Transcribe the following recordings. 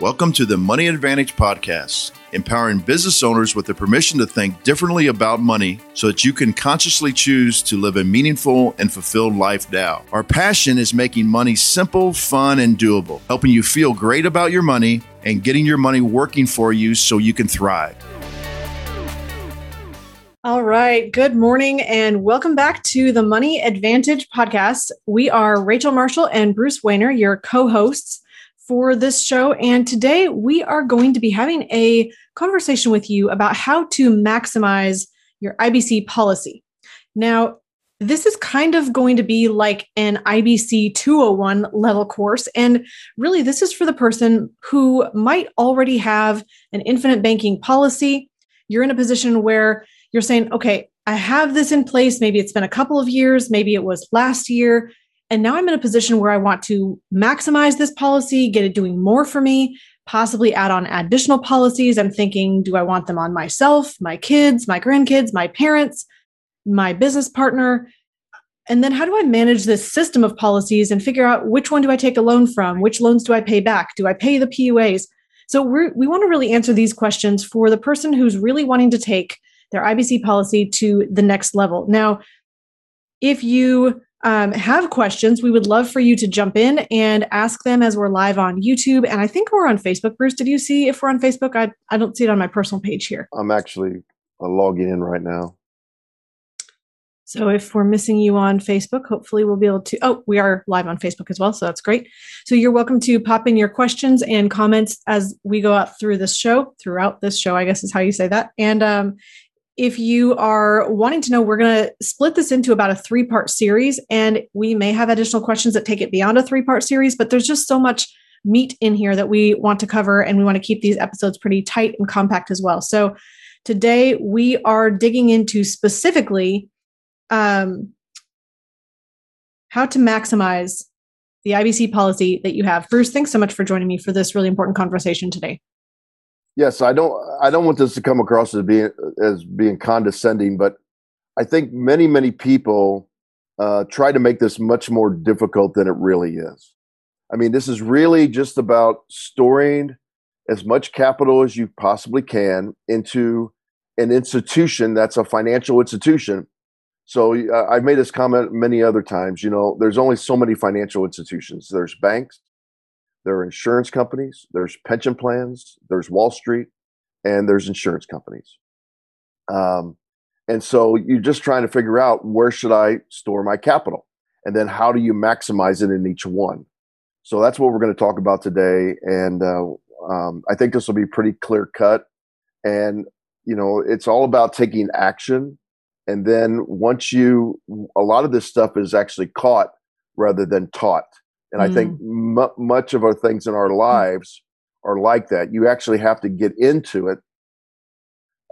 Welcome to the Money Advantage Podcast, empowering business owners with the permission to think differently about money so that you can consciously choose to live a meaningful and fulfilled life now. Our passion is making money simple, fun, and doable, helping you feel great about your money and getting your money working for you so you can thrive. All right. Good morning and welcome back to the Money Advantage podcast. We are Rachel Marshall and Bruce Wehner, your co hosts for this show. And today we are going to be having a conversation with you about how to maximize your IBC policy. Now, this is kind of going to be like an IBC 201 level course. And really, this is for the person who might already have an infinite banking policy. You're in a position where you're saying, okay, I have this in place. Maybe it's been a couple of years, maybe it was last year. And now I'm in a position where I want to maximize this policy, get it doing more for me, possibly add on additional policies. I'm thinking, do I want them on myself, my kids, my grandkids, my parents, my business partner? And then how do I manage this system of policies and figure out which one do I take a loan from? Which loans do I pay back? Do I pay the PUAs? So we we want to really answer these questions for the person who's really wanting to take their IBC policy to the next level. Now, if you um, have questions, we would love for you to jump in and ask them as we're live on YouTube. And I think we're on Facebook. Bruce, did you see if we're on Facebook? I, I don't see it on my personal page here. I'm actually uh, logging in right now. So if we're missing you on Facebook, hopefully we'll be able to. Oh, we are live on Facebook as well. So that's great. So you're welcome to pop in your questions and comments as we go out through this show, throughout this show, I guess is how you say that. And um, if you are wanting to know, we're going to split this into about a three part series, and we may have additional questions that take it beyond a three part series, but there's just so much meat in here that we want to cover, and we want to keep these episodes pretty tight and compact as well. So today we are digging into specifically um, how to maximize the IBC policy that you have. Bruce, thanks so much for joining me for this really important conversation today yes i don't i don't want this to come across as being as being condescending but i think many many people uh, try to make this much more difficult than it really is. I mean this is really just about storing as much capital as you possibly can into an institution that's a financial institution. So uh, i've made this comment many other times you know there's only so many financial institutions. There's banks there are insurance companies, there's pension plans, there's Wall Street, and there's insurance companies. Um, and so you're just trying to figure out where should I store my capital, and then how do you maximize it in each one. So that's what we're going to talk about today, and uh, um, I think this will be pretty clear cut. And you know, it's all about taking action, and then once you, a lot of this stuff is actually caught rather than taught. And mm. I think mm. m- much of our things in our mm. lives are like that. You actually have to get into it.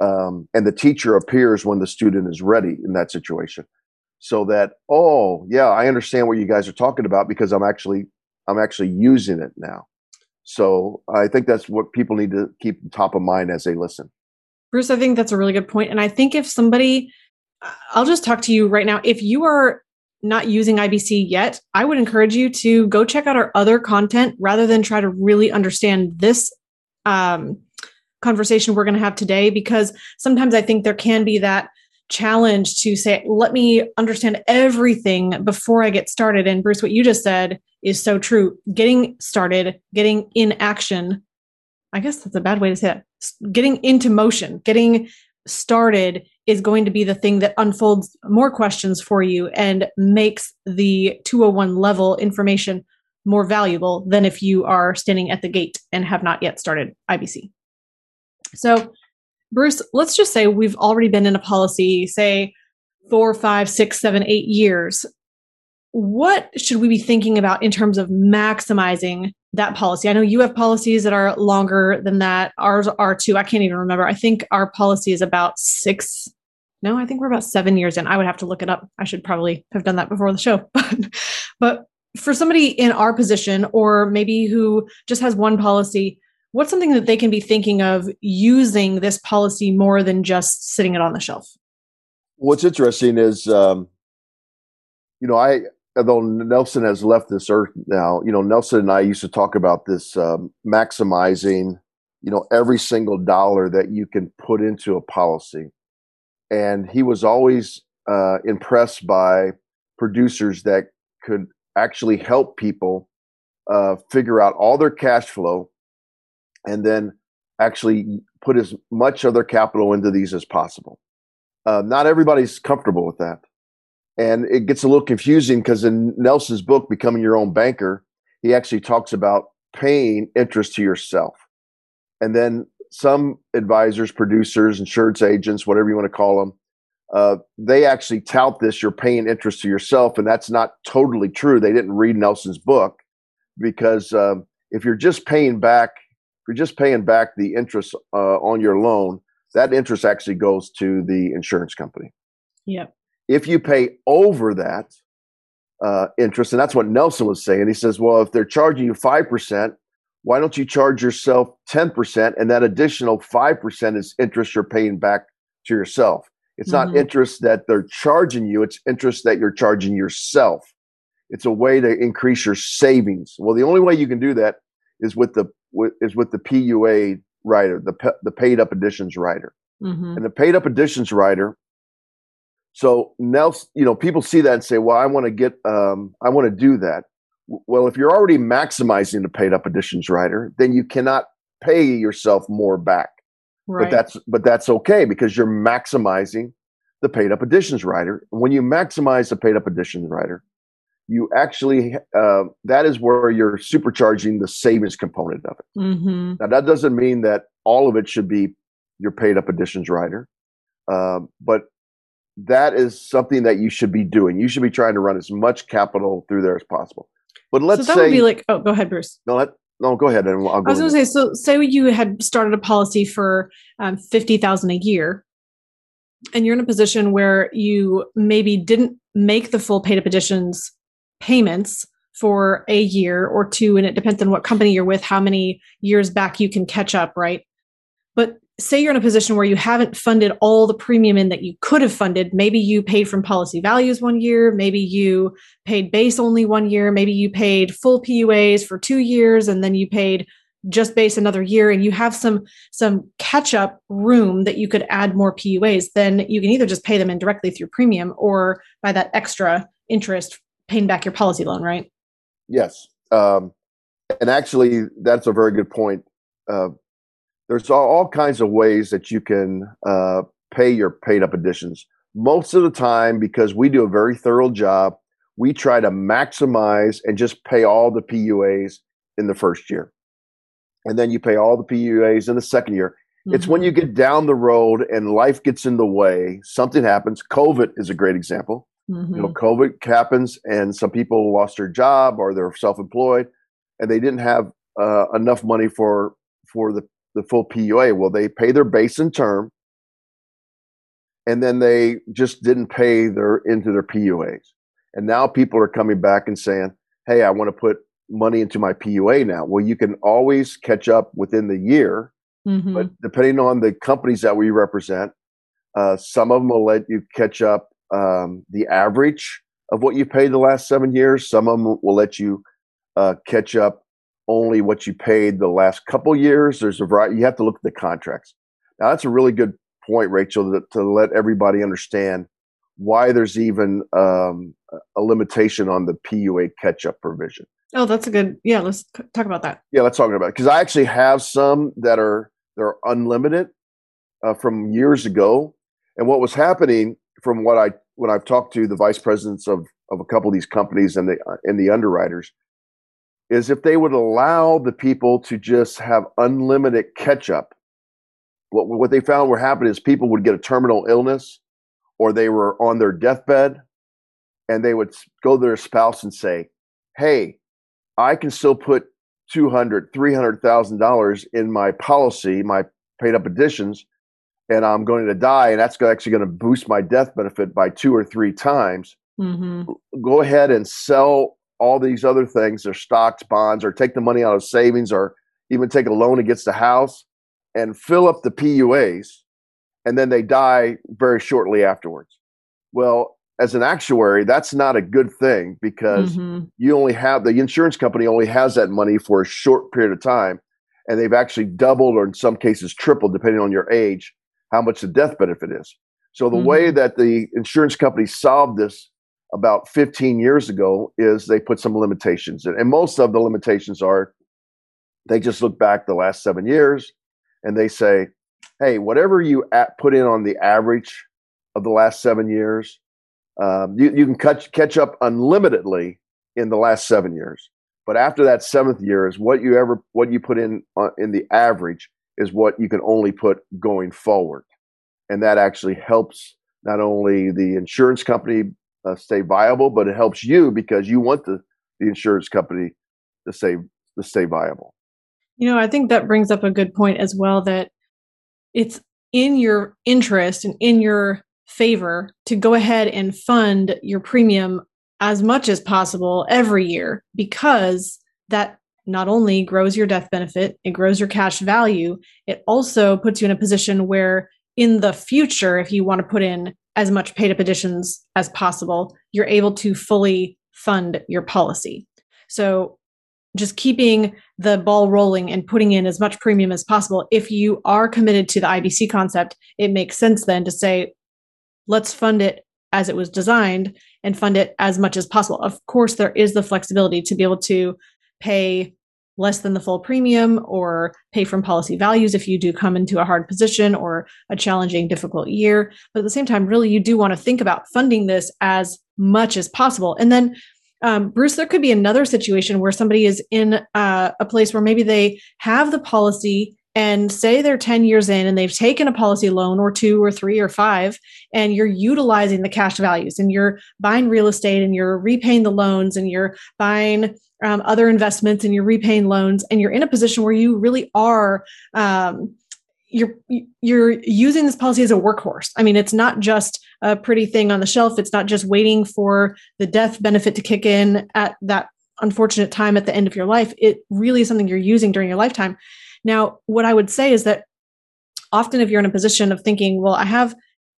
Um, and the teacher appears when the student is ready in that situation. So that, oh, yeah, I understand what you guys are talking about because I'm actually I'm actually using it now. So I think that's what people need to keep top of mind as they listen. Bruce, I think that's a really good point. And I think if somebody, I'll just talk to you right now. If you are not using IBC yet, I would encourage you to go check out our other content rather than try to really understand this um, conversation we're going to have today. Because sometimes I think there can be that challenge to say, let me understand everything before I get started. And Bruce, what you just said is so true. Getting started, getting in action. I guess that's a bad way to say it. Getting into motion, getting started is going to be the thing that unfolds more questions for you and makes the 201 level information more valuable than if you are standing at the gate and have not yet started IBC. So, Bruce, let's just say we've already been in a policy, say four, five, six, seven, eight years. What should we be thinking about in terms of maximizing that policy. I know you have policies that are longer than that. Ours are too. I can't even remember. I think our policy is about six. No, I think we're about seven years in. I would have to look it up. I should probably have done that before the show. but for somebody in our position, or maybe who just has one policy, what's something that they can be thinking of using this policy more than just sitting it on the shelf? What's interesting is, um, you know, I although Nelson has left this earth now, you know, Nelson and I used to talk about this um, maximizing, you know, every single dollar that you can put into a policy. And he was always uh, impressed by producers that could actually help people uh, figure out all their cash flow and then actually put as much of their capital into these as possible. Uh, not everybody's comfortable with that. And it gets a little confusing because in Nelson's book, Becoming Your Own Banker, he actually talks about paying interest to yourself. And then some advisors, producers, insurance agents, whatever you want to call them, uh, they actually tout this you're paying interest to yourself. And that's not totally true. They didn't read Nelson's book because um, if you're just paying back, if you're just paying back the interest uh, on your loan, that interest actually goes to the insurance company. Yep. If you pay over that uh, interest, and that's what Nelson was saying, he says, well, if they're charging you 5%, why don't you charge yourself 10% and that additional 5% is interest you're paying back to yourself? It's mm-hmm. not interest that they're charging you, it's interest that you're charging yourself. It's a way to increase your savings. Well, the only way you can do that is with the with, is with the PUA rider, the the paid up additions rider, mm-hmm. and the paid up additions rider. So now, you know, people see that and say, "Well, I want to get, um, I want to do that." Well, if you're already maximizing the paid up additions rider, then you cannot pay yourself more back. Right. But that's but that's okay because you're maximizing the paid up additions rider. When you maximize the paid up additions rider, you actually uh, that is where you're supercharging the savings component of it. Mm-hmm. Now that doesn't mean that all of it should be your paid up additions rider, uh, but that is something that you should be doing. You should be trying to run as much capital through there as possible. But let's so that say, would be like, oh, go ahead, Bruce. No, let, no, go ahead. And I'll go I was going to say, so say you had started a policy for um, fifty thousand a year, and you're in a position where you maybe didn't make the full paid up additions payments for a year or two and it depends on what company you're with how many years back you can catch up right but say you're in a position where you haven't funded all the premium in that you could have funded maybe you paid from policy values one year maybe you paid base only one year maybe you paid full puas for two years and then you paid just base another year and you have some some catch up room that you could add more puas then you can either just pay them indirectly through premium or by that extra interest paying back your policy loan, right? Yes. Um, and actually, that's a very good point. Uh, there's all, kinds of ways that you can uh, pay your paid up additions. Most of the time, because we do a very thorough job, we try to maximize and just pay all the PUAs in the first year. And then you pay all the PUAs in the second year. Mm-hmm. It's when mm-hmm. you get down the road and life gets in the way, something happens. COVID is a great example. Mm-hmm. You know, mm-hmm. COVID happens, and some people lost their job or they're self-employed, and they didn't have uh, enough money for for the the full PUA. Well, they pay their base and term, and then they just didn't pay their into their PUAs. And now people are coming back and saying, "Hey, I want to put money into my PUA now." Well, you can always catch up within the year, mm-hmm. but depending on the companies that we represent, uh, some of them will let you catch up um, the average of what you paid the last seven years. Some of them will let you uh, catch up only what you paid the last couple years. There's a variety. You have to look at the contracts. Now that's a really good point, Rachel, to, to let everybody understand why there's even um, a limitation on the PUA catch-up provision. Oh, that's a good. Yeah, let's talk about that. Yeah, let's talk about it because I actually have some that are they're unlimited uh, from years ago, and what was happening from what I when I've talked to the vice presidents of of a couple of these companies and the and the underwriters is if they would allow the people to just have unlimited catch up. What what they found were happening is people would get a terminal illness or they were on their deathbed and they would go to their spouse and say, "Hey, I can still put 200 300,000 dollars in my policy, my paid up additions and I'm going to die, and that's actually going to boost my death benefit by two or three times. Mm-hmm. Go ahead and sell all these other things, or stocks, bonds, or take the money out of savings, or even take a loan against the house and fill up the PUAs, and then they die very shortly afterwards. Well, as an actuary, that's not a good thing because mm-hmm. you only have the insurance company only has that money for a short period of time. And they've actually doubled or in some cases tripled, depending on your age, how much the death benefit is. So the mm-hmm. way that the insurance company solved this about 15 years ago is they put some limitations in. And most of the limitations are they just look back the last seven years and they say, hey, whatever you at, put in on the average of the last seven years, um, you, you can cut, catch up unlimitedly in the last seven years. But after that seventh year is what you ever what you put in uh, in the average is what you can only put going forward, and that actually helps not only the insurance company uh, stay viable, but it helps you because you want the the insurance company to stay to stay viable. You know, I think that brings up a good point as well. That it's in your interest and in your favor to go ahead and fund your premium as much as possible every year because that not only grows your death benefit, it grows your cash value, it also puts you in a position where in the future, if you want to put in as much paid up additions as possible, you're able to fully fund your policy. So just keeping the ball rolling and putting in as much premium as possible. If you are committed to the IBC concept, it makes sense then to say, let's fund it as it was designed and fund it as much as possible. Of course, there is the flexibility to be able to pay less than the full premium or pay from policy values if you do come into a hard position or a challenging, difficult year. But at the same time, really, you do want to think about funding this as much as possible. And then um, Bruce, there could be another situation where somebody is in uh, a place where maybe they have the policy and say they're 10 years in and they've taken a policy loan or two or three or five, and you're utilizing the cash values and you're buying real estate and you're repaying the loans and you're buying um, other investments and you're repaying loans and you're in a position where you really are um, you're you're using this policy as a workhorse. I mean, it's not just a pretty thing on the shelf. It's not just waiting for the death benefit to kick in at that unfortunate time at the end of your life. It really is something you're using during your lifetime. Now, what I would say is that often if you're in a position of thinking, well, I have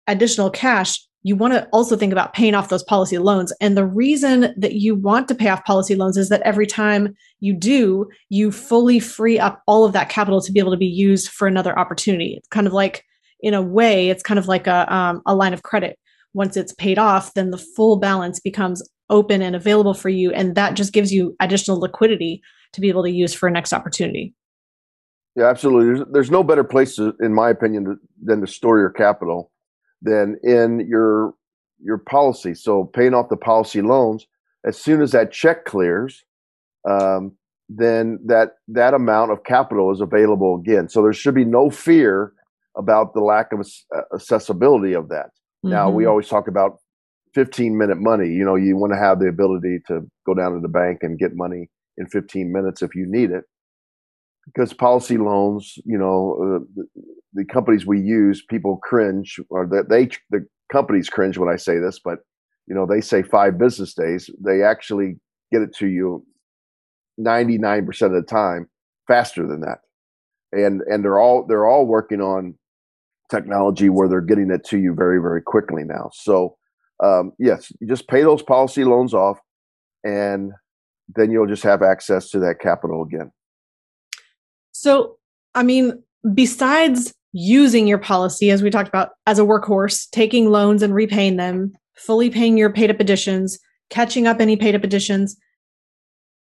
additional cash, you want to also think about paying off those policy loans. And the reason that you want to pay off policy loans is that every time you do, you fully free up all of that capital to be able to be used for another opportunity. It's kind of like, in a way, it's kind of like a, um, a line of credit. Once it's paid off, then the full balance becomes open and available for you. And that just gives you additional liquidity to be able to use for a next opportunity. Yeah, absolutely. There's, there's no better place, to, in my opinion, to, than to store your capital than in your your policy. So paying off the policy loans, as soon as that check clears, um, then that that amount of capital is available again. So there should be no fear about the lack of uh, accessibility of that. Mm-hmm. Now we mm-hmm. always talk about 15 minute money. You know, you want to have the ability to go down to the bank and get money in 15 minutes if you need it because policy loans, you know, uh, the, companies we use, people cringe, or that they the companies cringe when I say this, but you know, they say five business days. They actually get it to you ninety nine percent of the time faster than that, and and they're all they're all working on technology where they're getting it to you very very quickly now. So um, yes, you just pay those policy loans off, and then you'll just have access to that capital again. So, I mean, besides using your policy, as we talked about, as a workhorse, taking loans and repaying them, fully paying your paid up additions, catching up any paid up additions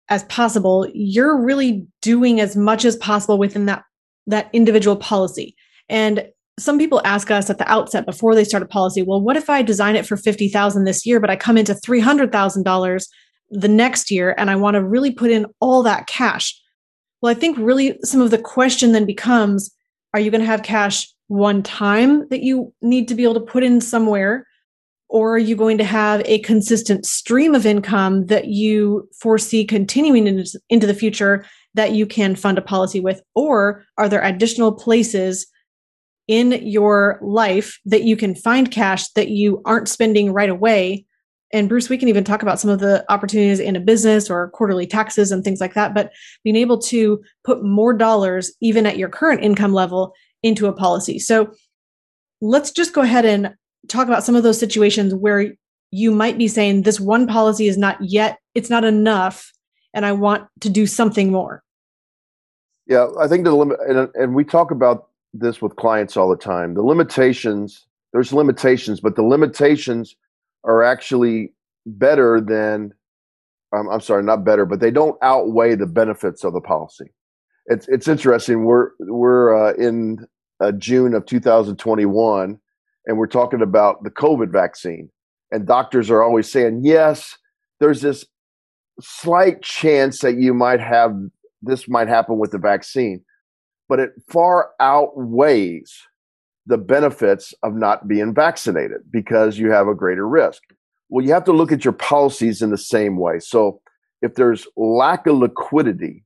as possible, you're really doing as much as possible within that that individual policy. And some people ask us at the outset before they start a policy, well, what if I design it for 50,000 this year, but I come into $300,000 the next year and I want to really put in all that cash? Well, I think really some of the question then becomes are you going to have cash one time that you need to be able to put in somewhere? Or are you going to have a consistent stream of income that you foresee continuing into, the future that you can fund a policy with? Or are there additional places in your life that you can find cash that you aren't spending right away and Bruce, we can even talk about some of the opportunities in a business or quarterly taxes and things like that. But being able to put more dollars, even at your current income level, into a policy. So let's just go ahead and talk about some of those situations where you might be saying this one policy is not yet, it's not enough, and I want to do something more. Yeah, I think the limit, and, and we talk about this with clients all the time. The limitations, there's limitations, but the limitations are actually better than, um, I'm sorry, not better, but they don't outweigh the benefits of the policy. It's it's interesting. We're we're uh, in uh, June of 2021, and we're talking about the COVID vaccine and doctors are always saying, yes, there's this slight chance that you might have this might happen with the vaccine, but it far outweighs the benefits of not being vaccinated because you have a greater risk. Well, you have to look at your policies in the same way. So if there's lack of liquidity,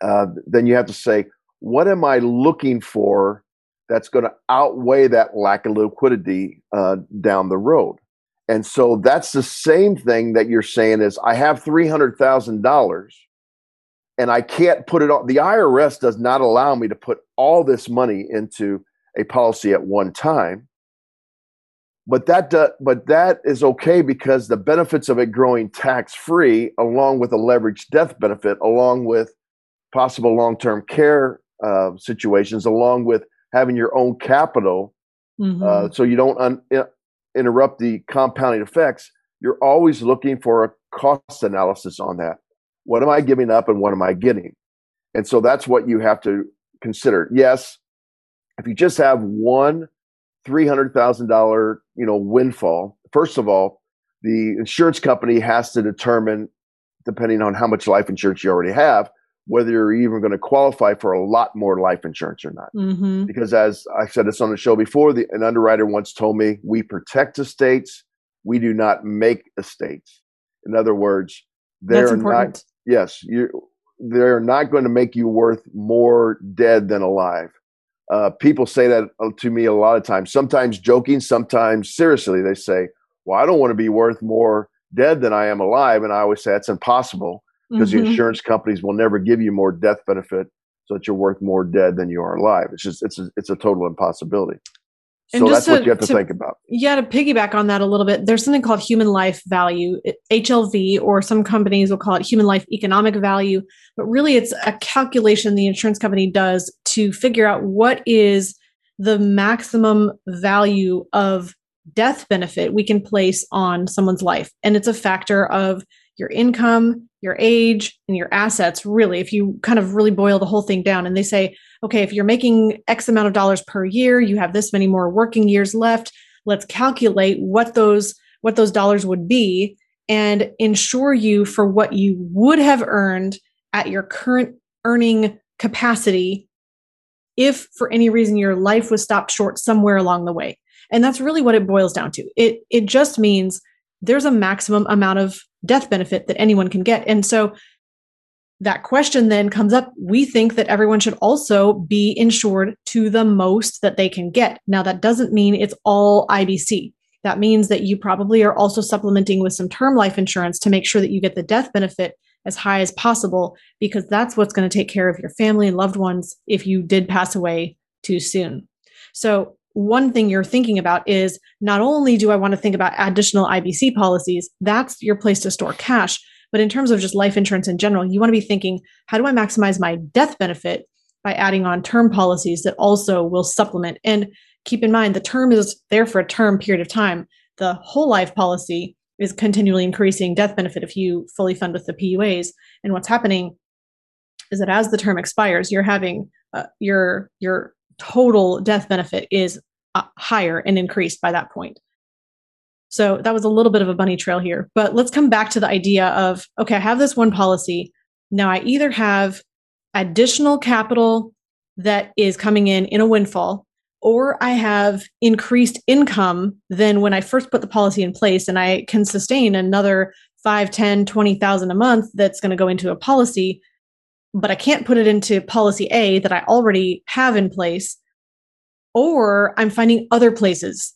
uh, then you have to say, what am I looking for that's going to outweigh that lack of liquidity uh, down the road. And so that's the same thing that you're saying is I have $300,000 and I can't put it on. The IRS does not allow me to put all this money into a policy at one time. But that, do, but that is okay because the benefits of it growing tax free, along with a leveraged death benefit, along with possible long term care uh, situations, along with having your own capital mm-hmm. uh, so you don't un- interrupt the compounding effects you're always looking for a cost analysis on that what am i giving up and what am i getting and so that's what you have to consider yes if you just have one $300000 you know windfall first of all the insurance company has to determine depending on how much life insurance you already have whether you're even going to qualify for a lot more life insurance or not. Mm-hmm. Because as I said this on the show before, the, an underwriter once told me, we protect estates, we do not make estates. In other words, they're not, yes, you, they're not going to make you worth more dead than alive. Uh, people say that uh, to me a lot of times, sometimes joking, sometimes seriously. They say, well, I don't want to be worth more dead than I am alive. And I always say that's impossible because mm-hmm. the insurance companies will never give you more death benefit so that you're worth more dead than you are alive. It's just it's a, it's a total impossibility. And so that's to, what you have to, to, think about. Yeah, to piggyback on that a little bit, there's something called human life value, HLV, or some companies will call it human life economic value. But really, it's a calculation the insurance company does to figure out what is the maximum value of death benefit we can place on someone's life. And it's a factor of your income, your age, and your assets, really, if you kind of really boil the whole thing down. And they say, okay, if you're making X amount of dollars per year, you have this many more working years left. Let's calculate what those what those dollars would be and insure you for what you would have earned at your current earning capacity if for any reason your life was stopped short somewhere along the way. And that's really what it boils down to. It it just means there's a maximum amount of death benefit that anyone can get. And so that question then comes up. We think that everyone should also be insured to the most that they can get. Now, that doesn't mean it's all IBC. That means that you probably are also supplementing with some term life insurance to make sure that you get the death benefit as high as possible, because that's what's going to take care of your family and loved ones if you did pass away too soon. So, one thing you're thinking about is not only do I want to think about additional IBC policies, that's your place to store cash. But in terms of just life insurance in general, you want to be thinking, how do I maximize my death benefit by adding on term policies that also will supplement? And keep in mind, the term is there for a term period of time. The whole life policy is continually increasing death benefit if you fully fund with the PUAs. And what's happening is that as the term expires, you're having uh, your your total death benefit is uh, higher and increased by that point. So that was a little bit of a bunny trail here. But let's come back to the idea of okay, I have this one policy. Now I either have additional capital that is coming in in a windfall, or I have increased income than when I first put the policy in place and I can sustain another 5, 10, 20,000 a month that's going to go into a policy, but I can't put it into policy A that I already have in place or I'm finding other places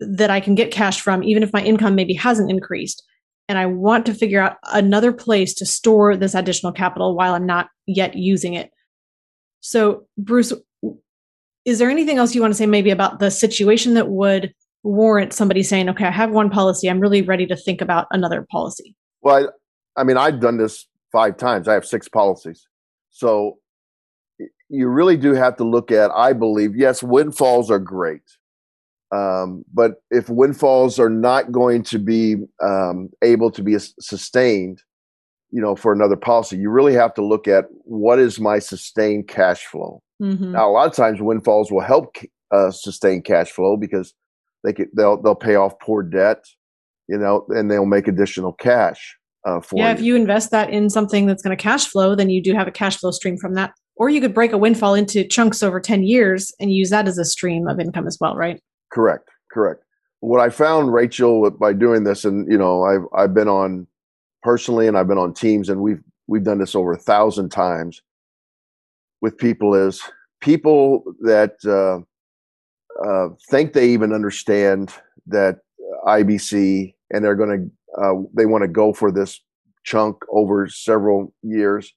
that I can get cash from, even if my income maybe hasn't increased. And I want to figure out another place to store this additional capital while I'm not yet using it. So, Bruce, is there anything else you want to say maybe about the situation that would warrant somebody saying, okay, I have one policy. I'm really ready to think about another policy? Well, I, I mean, I've done this five times. I have six policies. So you really do have to look at, I believe, yes, windfalls are great. Um, but if windfalls are not going to be um, able to be sustained, you know, for another policy, you really have to look at what is my sustained cash flow. Mm-hmm. Now, a lot of times windfalls will help uh, sustain cash flow because they could, they'll they'll pay off poor debt, you know, and they'll make additional cash uh, for. Yeah, you. if you invest that in something that's going to cash flow, then you do have a cash flow stream from that. Or you could break a windfall into chunks over ten years and use that as a stream of income as well, right? Correct. Correct. What I found, Rachel, by doing this, and you know, I've I've been on personally, and I've been on teams, and we've we've done this over a thousand times with people. Is people that uh, uh, think they even understand that IBC, and they're going to uh, they want to go for this chunk over several years.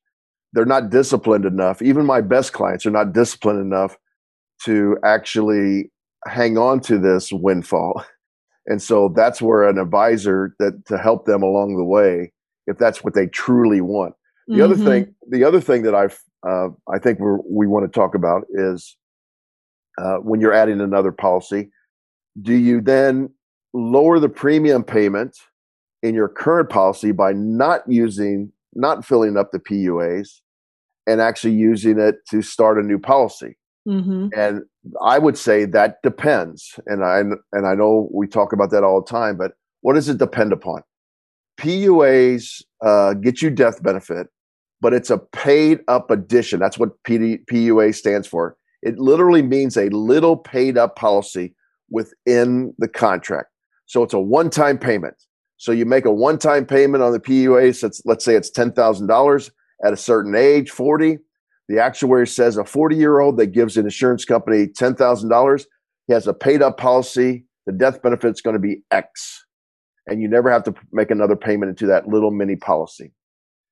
They're not disciplined enough. Even my best clients are not disciplined enough to actually hang on to this windfall. And so that's where an advisor that to help them along the way, if that's what they truly want. The mm-hmm. other thing, the other thing that I've, uh, I think we we want to talk about is uh, when you're adding another policy, do you then lower the premium payment in your current policy by not using, not filling up the PUAs, and actually using it to start a new policy? Mm-hmm. And I would say that depends. And I and I know we talk about that all the time, but what does it depend upon? PUAs uh, get you death benefit, but it's a paid up addition. That's what PD, PUA stands for. It literally means a little paid up policy within the contract. So it's a one time payment. So you make a one time payment on the PUA. So let's say it's $10,000 at a certain age, 40. The actuary says a 40 year old that gives an insurance company $10,000, he has a paid up policy. The death benefit is going to be X. And you never have to make another payment into that little mini policy.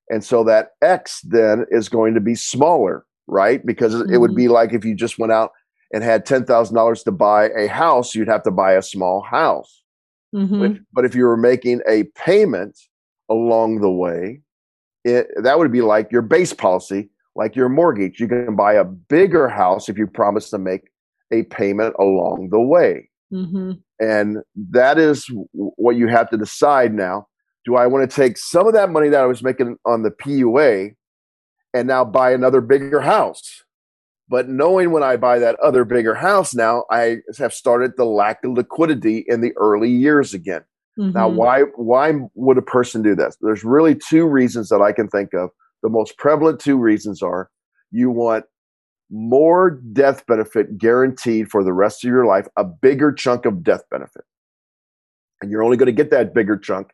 And so that X then is going to be smaller, right? Because mm-hmm. it would be mm-hmm. like if you just went out and had $10,000 to buy a house, you'd have to buy a small house. Mm-hmm. But, but if you were making a payment along the way, it, that would be like your base policy like your mortgage. You can buy a bigger house if you promise to make a payment along the way. Mm-hmm. And that is what you have to decide now. Do I want to take some of that money that I was making on the PUA and now buy another bigger house? But knowing when I buy that other bigger house now, I have started the lack of liquidity in the early years again. Mm-hmm. Now, why why would a person do this? There's really two reasons that I can think of the most prevalent two reasons are you want more death benefit guaranteed for the rest of your life, a bigger chunk of death benefit. And you're only going to get that bigger chunk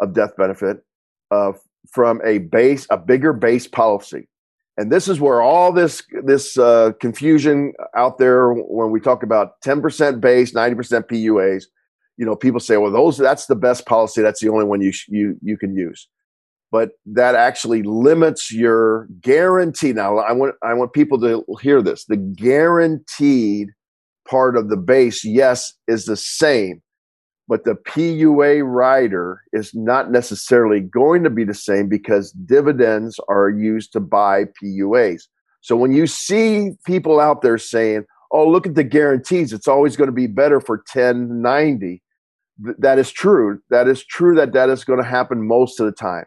of death benefit uh, from a base, a bigger base policy. And this is where all this this uh, confusion out there when we talk about 10% base, 90% PUAs, you know, people say, well, those that's the best policy. That's the only one you you you can use but that actually limits your guarantee. Now, I want I want people to hear this. The guaranteed part of the base, yes, is the same, but the PUA rider is not necessarily going to be the same because dividends are used to buy PUAs. So when you see people out there saying, "Oh, look at the guarantees; it's always going to be better for 1090," th- that is true. That is true. That that is going to happen most of the time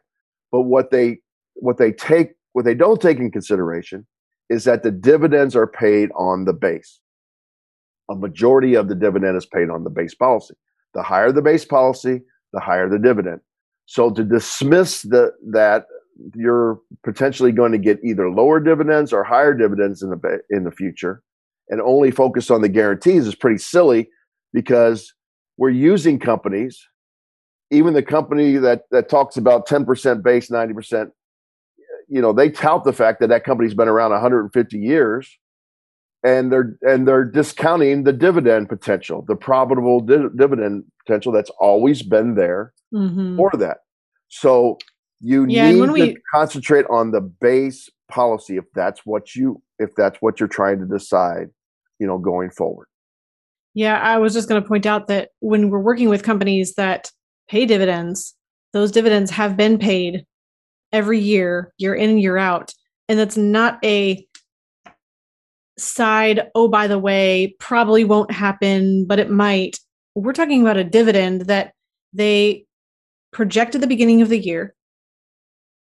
but what they what they take what they don't take in consideration is that the dividends are paid on the base. A majority of the dividend is paid on the base policy. The higher the base policy, the higher the dividend. So to dismiss the that you're potentially going to get either lower dividends or higher dividends in the in the future and only focus on the guarantees is pretty silly because we're using companies even the company that that talks about 10% base 90% you know they tout the fact that that company's been around 150 years and they're and they're discounting the dividend potential the profitable di- dividend potential that's always been there mm-hmm. for that so you yeah, need to we... concentrate on the base policy if that's what you if that's what you're trying to decide you know going forward Yeah, I was just going to point out that when we're working with companies that pay dividends, those dividends have been paid every year, year in and year out. And that's not a side, oh, by the way, probably won't happen, but it might. We're talking about a dividend that they project at the beginning of the year.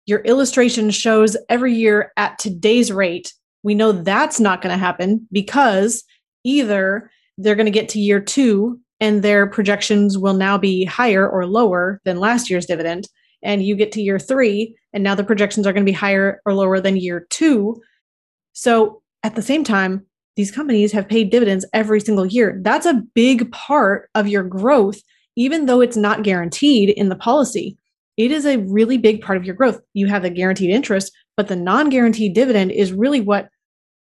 Your illustration shows every year at today's rate. We know that's not going to happen because either they're going to get to year two and their projections will now be higher or lower than last year's dividend. And you get to year three, and now the projections are going to be higher or lower than year two. So at the same time, these companies have paid dividends every single year. That's a big part of your growth, even though it's not guaranteed in the policy. It is a really big part of your growth. You have the guaranteed interest, but the non guaranteed dividend is really what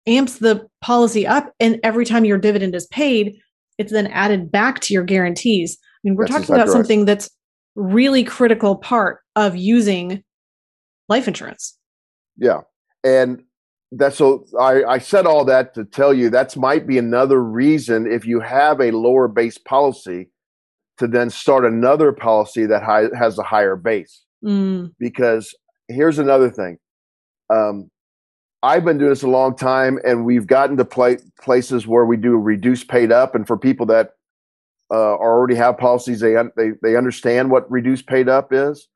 amps the policy up. And every time your dividend is paid, it's then added back to your guarantees. I mean, we're that's talking about something that's really critical part of using life insurance. Yeah. And that's so I, I said all that to tell you that's might be another reason if you have a lower base policy to then start another policy that high, has a higher base. Mm. Because here's another thing. Um, I've been doing this a long time, and we've gotten to places where we do reduce paid up. And for people that uh, already have policies, they, they they understand what reduced paid up is,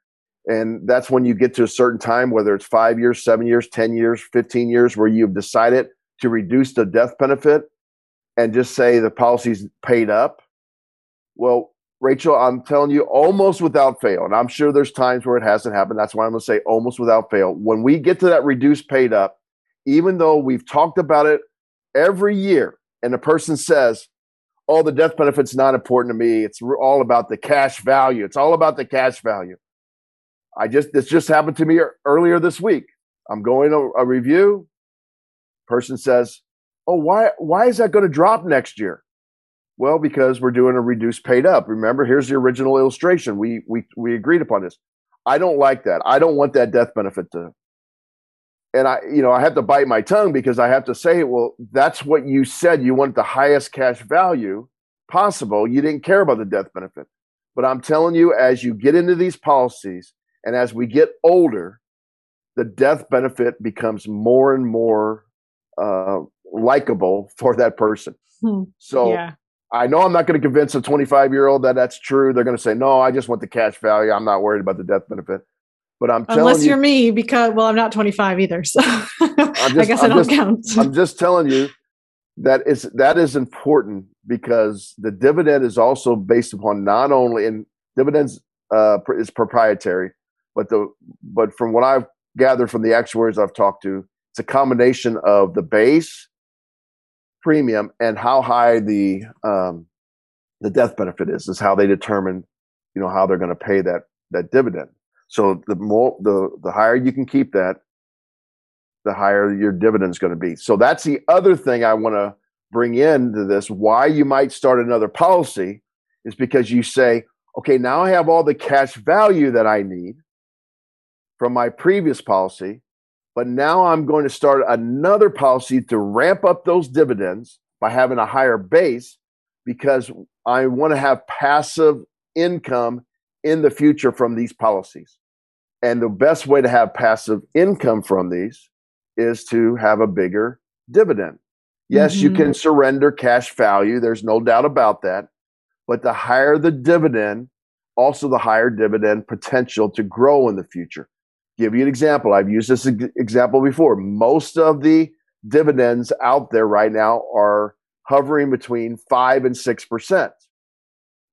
and that's when you get to a certain time, whether it's five years, seven years, ten years, fifteen years, where you've decided to reduce the death benefit and just say the policy's paid up. Well, Rachel, I'm telling you, almost without fail, and I'm sure there's times where it hasn't happened. That's why I'm going to say almost without fail. When we get to that reduced paid up, even though we've talked about it every year, and the person says, "Oh, the death benefit's not important to me. It's all about the cash value. It's all about the cash value." I just this just happened to me earlier this week. I'm going to a review. Person says, "Oh, why why is that going to drop next year?" Well, because we're doing a reduced paid up. Remember, here's the original illustration. We we we agreed upon this. I don't like that. I don't want that death benefit to and I, you know, I have to bite my tongue because I have to say, well, that's what you said. You want the highest cash value possible. You didn't care about the death benefit. But I'm telling you, as you get into these policies and as we get older, the death benefit becomes more and more uh, likable for that person. Hmm. So yeah. I know I'm not going to convince a 25 year old that that's true. They're going to say, no, I just want the cash value. I'm not worried about the death benefit. But I'm unless you, you're me, because well, I'm not 25 either, so just, I guess I'm I don't count. I'm just telling you that is that is important because the dividend is also based upon not only in dividends uh, is proprietary, but the but from what I've gathered from the actuaries I've talked to, it's a combination of the base premium and how high the um, the death benefit is. Is how they determine, you know, how they're going to pay that that dividend. So the more the the higher you can keep that, the higher your dividend is going to be. So that's the other thing I want to bring into this. Why you might start another policy is because you say, okay, now I have all the cash value that I need from my previous policy, but now I'm going to start another policy to ramp up those dividends by having a higher base because I want to have passive income in the future from these policies. And the best way to have passive income from these is to have a bigger dividend. Yes, mm-hmm. you can surrender cash value. There's no doubt about that. But the higher the dividend, also the higher dividend potential to grow in the future. Give you an example. I've used this example before. Most of the dividends out there right now are hovering between five and six percent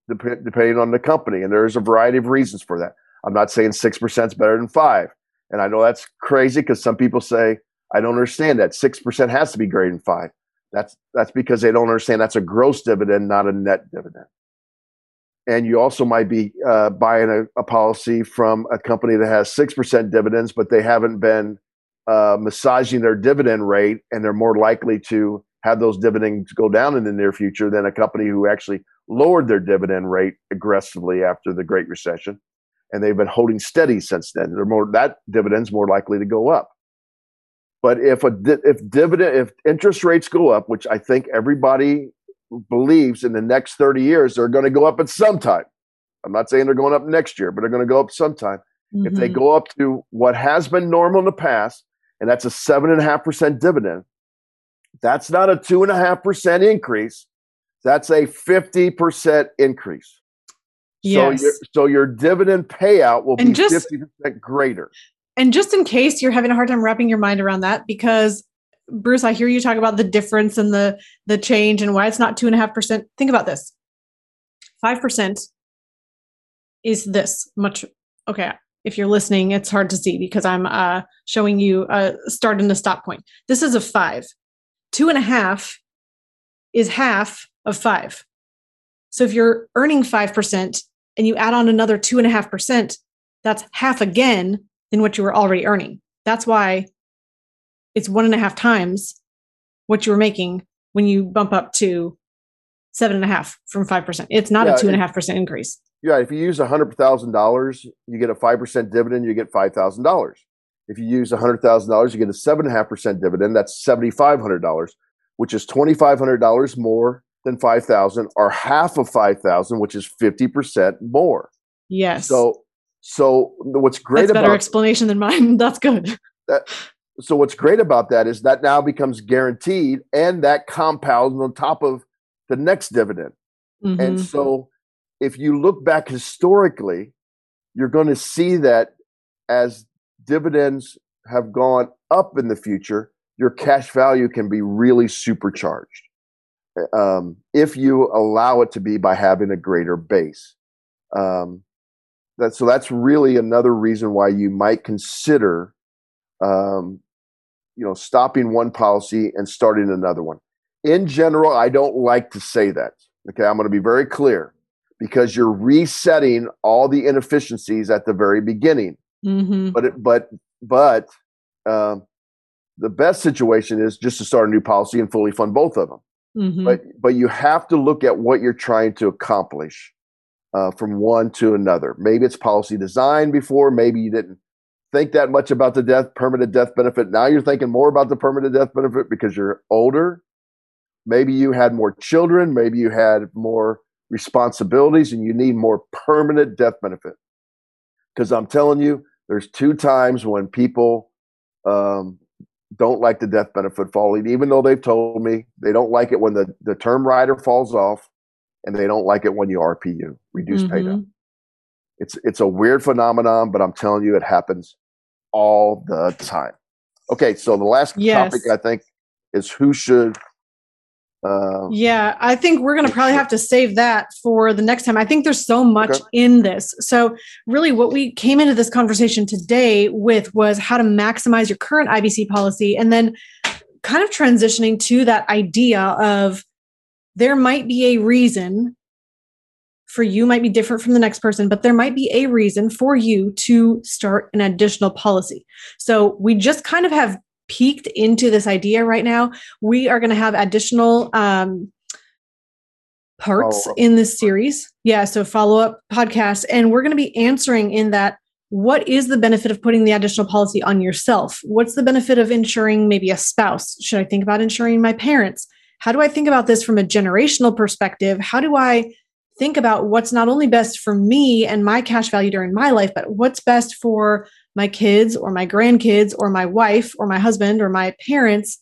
depending on the company. And there's a variety of reasons for that. I'm not saying 6% is better than 5 And I know that's crazy because some people say, I don't understand that. 6% has to be greater than 5 That's, that's because they don't understand that's a gross dividend, not a net dividend. And you also might be uh, buying a, a, policy from a company that has 6% dividends, but they haven't been uh, massaging their dividend rate, and they're more likely to have those dividends go down in the near future than a company who actually lowered their dividend rate aggressively after the Great Recession, and they've been holding steady since then. They're more that dividend's more likely to go up. But if a if dividend if interest rates go up, which I think everybody believes in the next 30 years they're going to go up at some time. I'm not saying they're going up next year, but they're going to go up sometime. Mm-hmm. If they mm-hmm. go up to what has been normal in the past, and that's a seven and a half percent dividend, that's not a two and a half percent increase. That's a 50% increase. Yes. So, your, so your dividend payout will and be just, 50% greater. And just in case you're having a hard time wrapping your mind around that, because Bruce, I hear you talk about the difference and the the change and why it's not two and a half percent. Think about this: five percent is this much. Okay, if you're listening, it's hard to see because I'm uh, showing you a start and a stop point. This is a five. Two and a half is half of five. So if you're earning 5% and you add on another 2.5%, that's half again than what you were already earning. That's why it's one and a half times what you were making when you bump up to seven and a half from 5%. It's not yeah, a two and a half percent increase. Yeah. If you use a hundred thousand dollars, you get a 5% dividend, you get $5,000. If you use a hundred thousand dollars, you get a seven and a half percent dividend. That's $7,500, which is $2,500 more than 5,000 or half of 5,000, which is 50% more. Yes. So, so what's great That's about better explanation than mine. That's good. That, so what's great about that is that now becomes guaranteed and that compounds on top of the next dividend. Mm-hmm. And so if you look back historically, you're going to see that as dividends have gone up in the future, your cash value can be really supercharged um, if you allow it to be by having a greater base. Um, that, so that's really another reason why you might consider, um, you know, stopping one policy and starting another one. In general, I don't like to say that. Okay, I'm going to be very clear because you're resetting all the inefficiencies at the very beginning. Mm-hmm. But it, but but um, the best situation is just to start a new policy and fully fund both of them. Mm-hmm. But but you have to look at what you're trying to accomplish uh, from one to another. Maybe it's policy design before. Maybe you didn't think that much about the death permanent death benefit. Now you're thinking more about the permanent death benefit because you're older. Maybe you had more children. Maybe you had more responsibilities, and you need more permanent death benefit. Because I'm telling you, there's two times when people um, don't like the death benefit falling, even though they've told me they don't like it when the, the term rider falls off and they don't like it when you RPU, reduce mm-hmm. paydown. It's it's a weird phenomenon, but I'm telling you it happens all the time. Okay, so the last yes. topic I think is who should uh, yeah, I think we're going to probably have to save that for the next time. I think there's so much okay. in this. So, really, what we came into this conversation today with was how to maximize your current IBC policy and then kind of transitioning to that idea of there might be a reason for you might be different from the next person, but there might be a reason for you to start an additional policy. So, we just kind of have peeked into this idea right now. We are going to have additional um, parts in this series. Yeah, so follow up podcasts. And we're going to be answering in that what is the benefit of putting the additional policy on yourself? What's the benefit of insuring maybe a spouse? Should I think about insuring my parents? How do I think about this from a generational perspective? How do I think about what's not only best for me and my cash value during my life, but what's best for my kids or my grandkids or my wife or my husband or my parents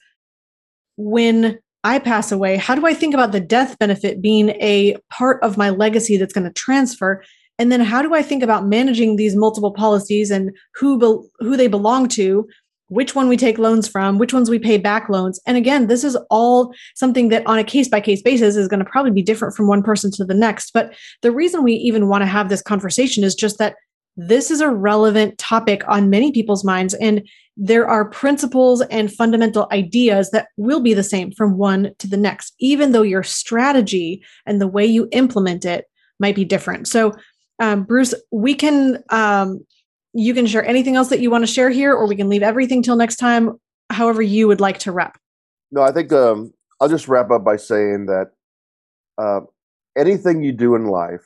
when I pass away? How do I think about the death benefit being a part of my legacy that's going to transfer? And then how do I think about managing these multiple policies and who be- who they belong to, which one we take loans from, which ones we pay back loans? And again, this is all something that on a case by case basis is going to probably be different from one person to the next. But the reason we even want to have this conversation is just that this is a relevant topic on many people's minds. And there are principles and fundamental ideas that will be the same from one to the next, even though your strategy and the way you implement it might be different. So, um, Bruce, we can, um, you can share anything else that you want to share here, or we can leave everything till next time, however you would like to wrap. No, I think um, I'll just wrap up by saying that uh, anything you do in life,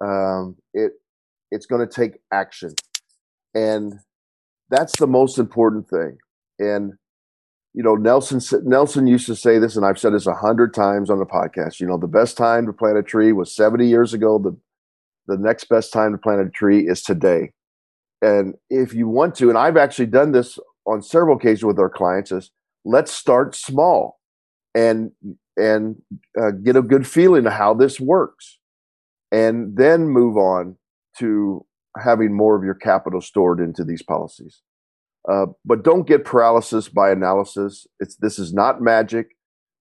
um, it it's going to take action. And that's the most important thing. And you know, Nelson Nelson used to say this, and I've said this a hundred times on the podcast. You know, the best time to plant a tree was 70 years ago. The the next best time to plant a tree is today. And if you want to, and I've actually done this on several occasions with our clients, is let's start small and and uh, get a good feeling of how this works, and then move on to having more of your capital stored into these policies. Uh, but don't get paralysis by analysis. It's this is not magic.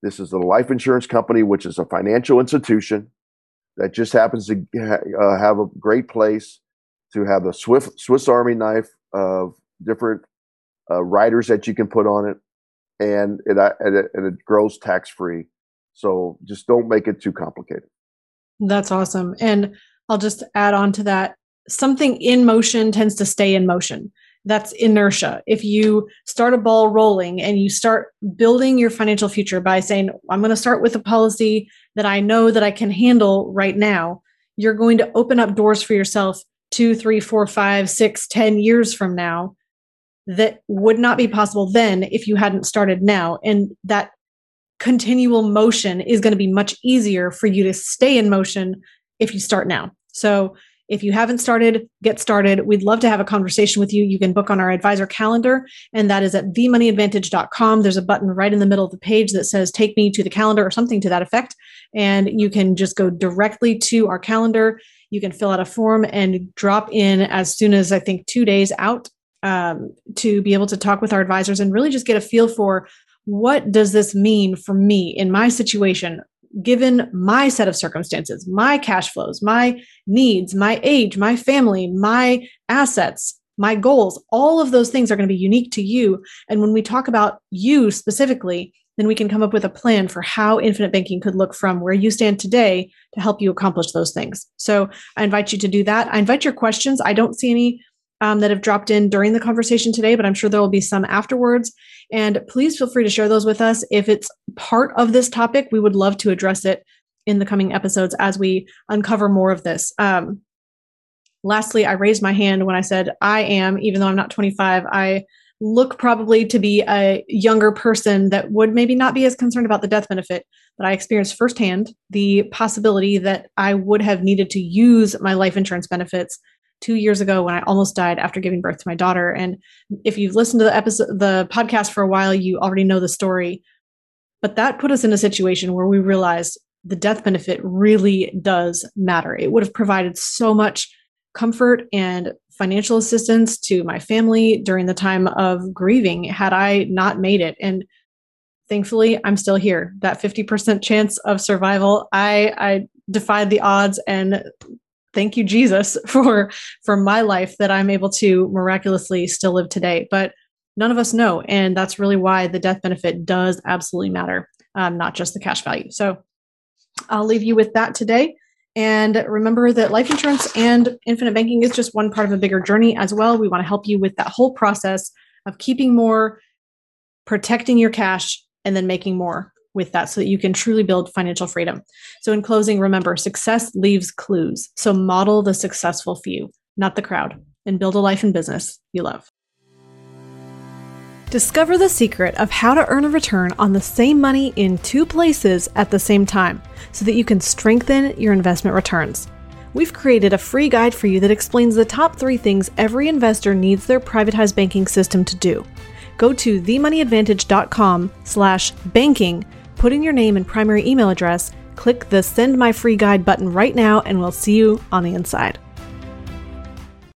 This is a life insurance company, which is a financial institution that just happens to uh, have a great place to have a Swift, Swiss Army knife of different uh, riders that you can put on it, and it uh, and it, and it grows tax free. So just don't make it too complicated. That's awesome, and I'll just add on to that. Something in motion tends to stay in motion that's inertia. If you start a ball rolling and you start building your financial future by saying, I'm going to start with a policy that I know that I can handle right now, you're going to open up doors for yourself two, three, four, five, six, ten years from now that would not be possible then if you hadn't started now. And that continual motion is going to be much easier for you to stay in motion if you start now. So if you haven't started, get started. We'd love to have a conversation with you. You can book on our advisor calendar, and that is at themoneyadvantage.com. There's a button right in the middle of the page that says take me to the calendar or something to that effect. And you can just go directly to our calendar. You can fill out a form and drop in as soon as I think two days out um, to be able to talk with our advisors and really just get a feel for what does this mean for me in my situation given my set of circumstances, my cash flows, my needs, my age, my family, my assets, my goals, all of those things are going to be unique to you. And when we talk about you specifically, then we can come up with a plan for how infinite banking could look from where you stand today to help you accomplish those things. So I invite you to do that. I invite your questions. I don't see any um, that have dropped in during the conversation today, but I'm sure there will be some afterwards. And please feel free to share those with us. If it's part of this topic, we would love to address it in the coming episodes as we uncover more of this. Um, lastly, I raised my hand when I said I am, even though I'm not 25, I look probably to be a younger person that would maybe not be as concerned about the death benefit, but I experienced firsthand the possibility that I would have needed to use my life insurance benefits two years ago when I almost died after giving birth to my daughter. And if you've listened to the episode, the podcast for a while, you already know the story. But that put us in a situation where we realized the death benefit really does matter. It would have provided so much comfort and financial assistance to my family during the time of grieving had I not made it. And thankfully, I'm still here. That 50% chance of survival, I, I defied the odds and thank you jesus for for my life that i'm able to miraculously still live today. But none of us know and that's really why the death benefit does absolutely matter um, not just the cash value. So i'll leave you with that today. And remember that life insurance and infinite banking is just one part of a bigger journey as well. We want to help you with that whole process of keeping more protecting your cash and then making more with that so that you can truly build financial freedom. So, in closing, remember success leaves clues. So, model the successful few, not the crowd, and build a life and business you love. Discover the secret of how to earn a return on the same money in two places at the same time so that you can strengthen your investment returns. We've created a free guide for you that explains the top three things every investor needs their privatized banking system to do. Go to themoneyadvantage.com slash banking put in your name and primary email address, click the Send My Free Guide button right now, and we'll see you on the inside.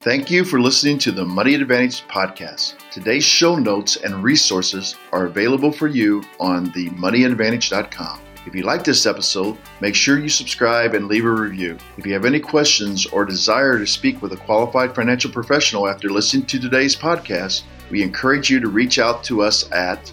Thank you for listening to the Money Advantage podcast. Today's show notes and resources are available for you on themoneyadvantage.com. If you like this episode, make sure you subscribe and leave a review. If you have any questions or desire to speak with a qualified financial professional after listening to today's podcast, we encourage you to reach out to us at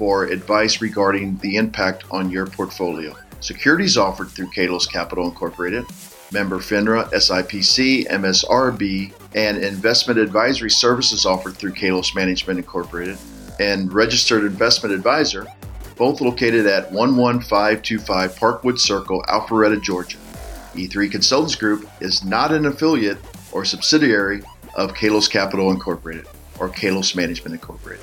for advice regarding the impact on your portfolio. Securities offered through Kalos Capital Incorporated, member FINRA, SIPC, MSRB, and investment advisory services offered through Kalos Management Incorporated, and registered investment advisor, both located at 11525 Parkwood Circle, Alpharetta, Georgia. E3 Consultants Group is not an affiliate or subsidiary of Kalos Capital Incorporated or Kalos Management Incorporated.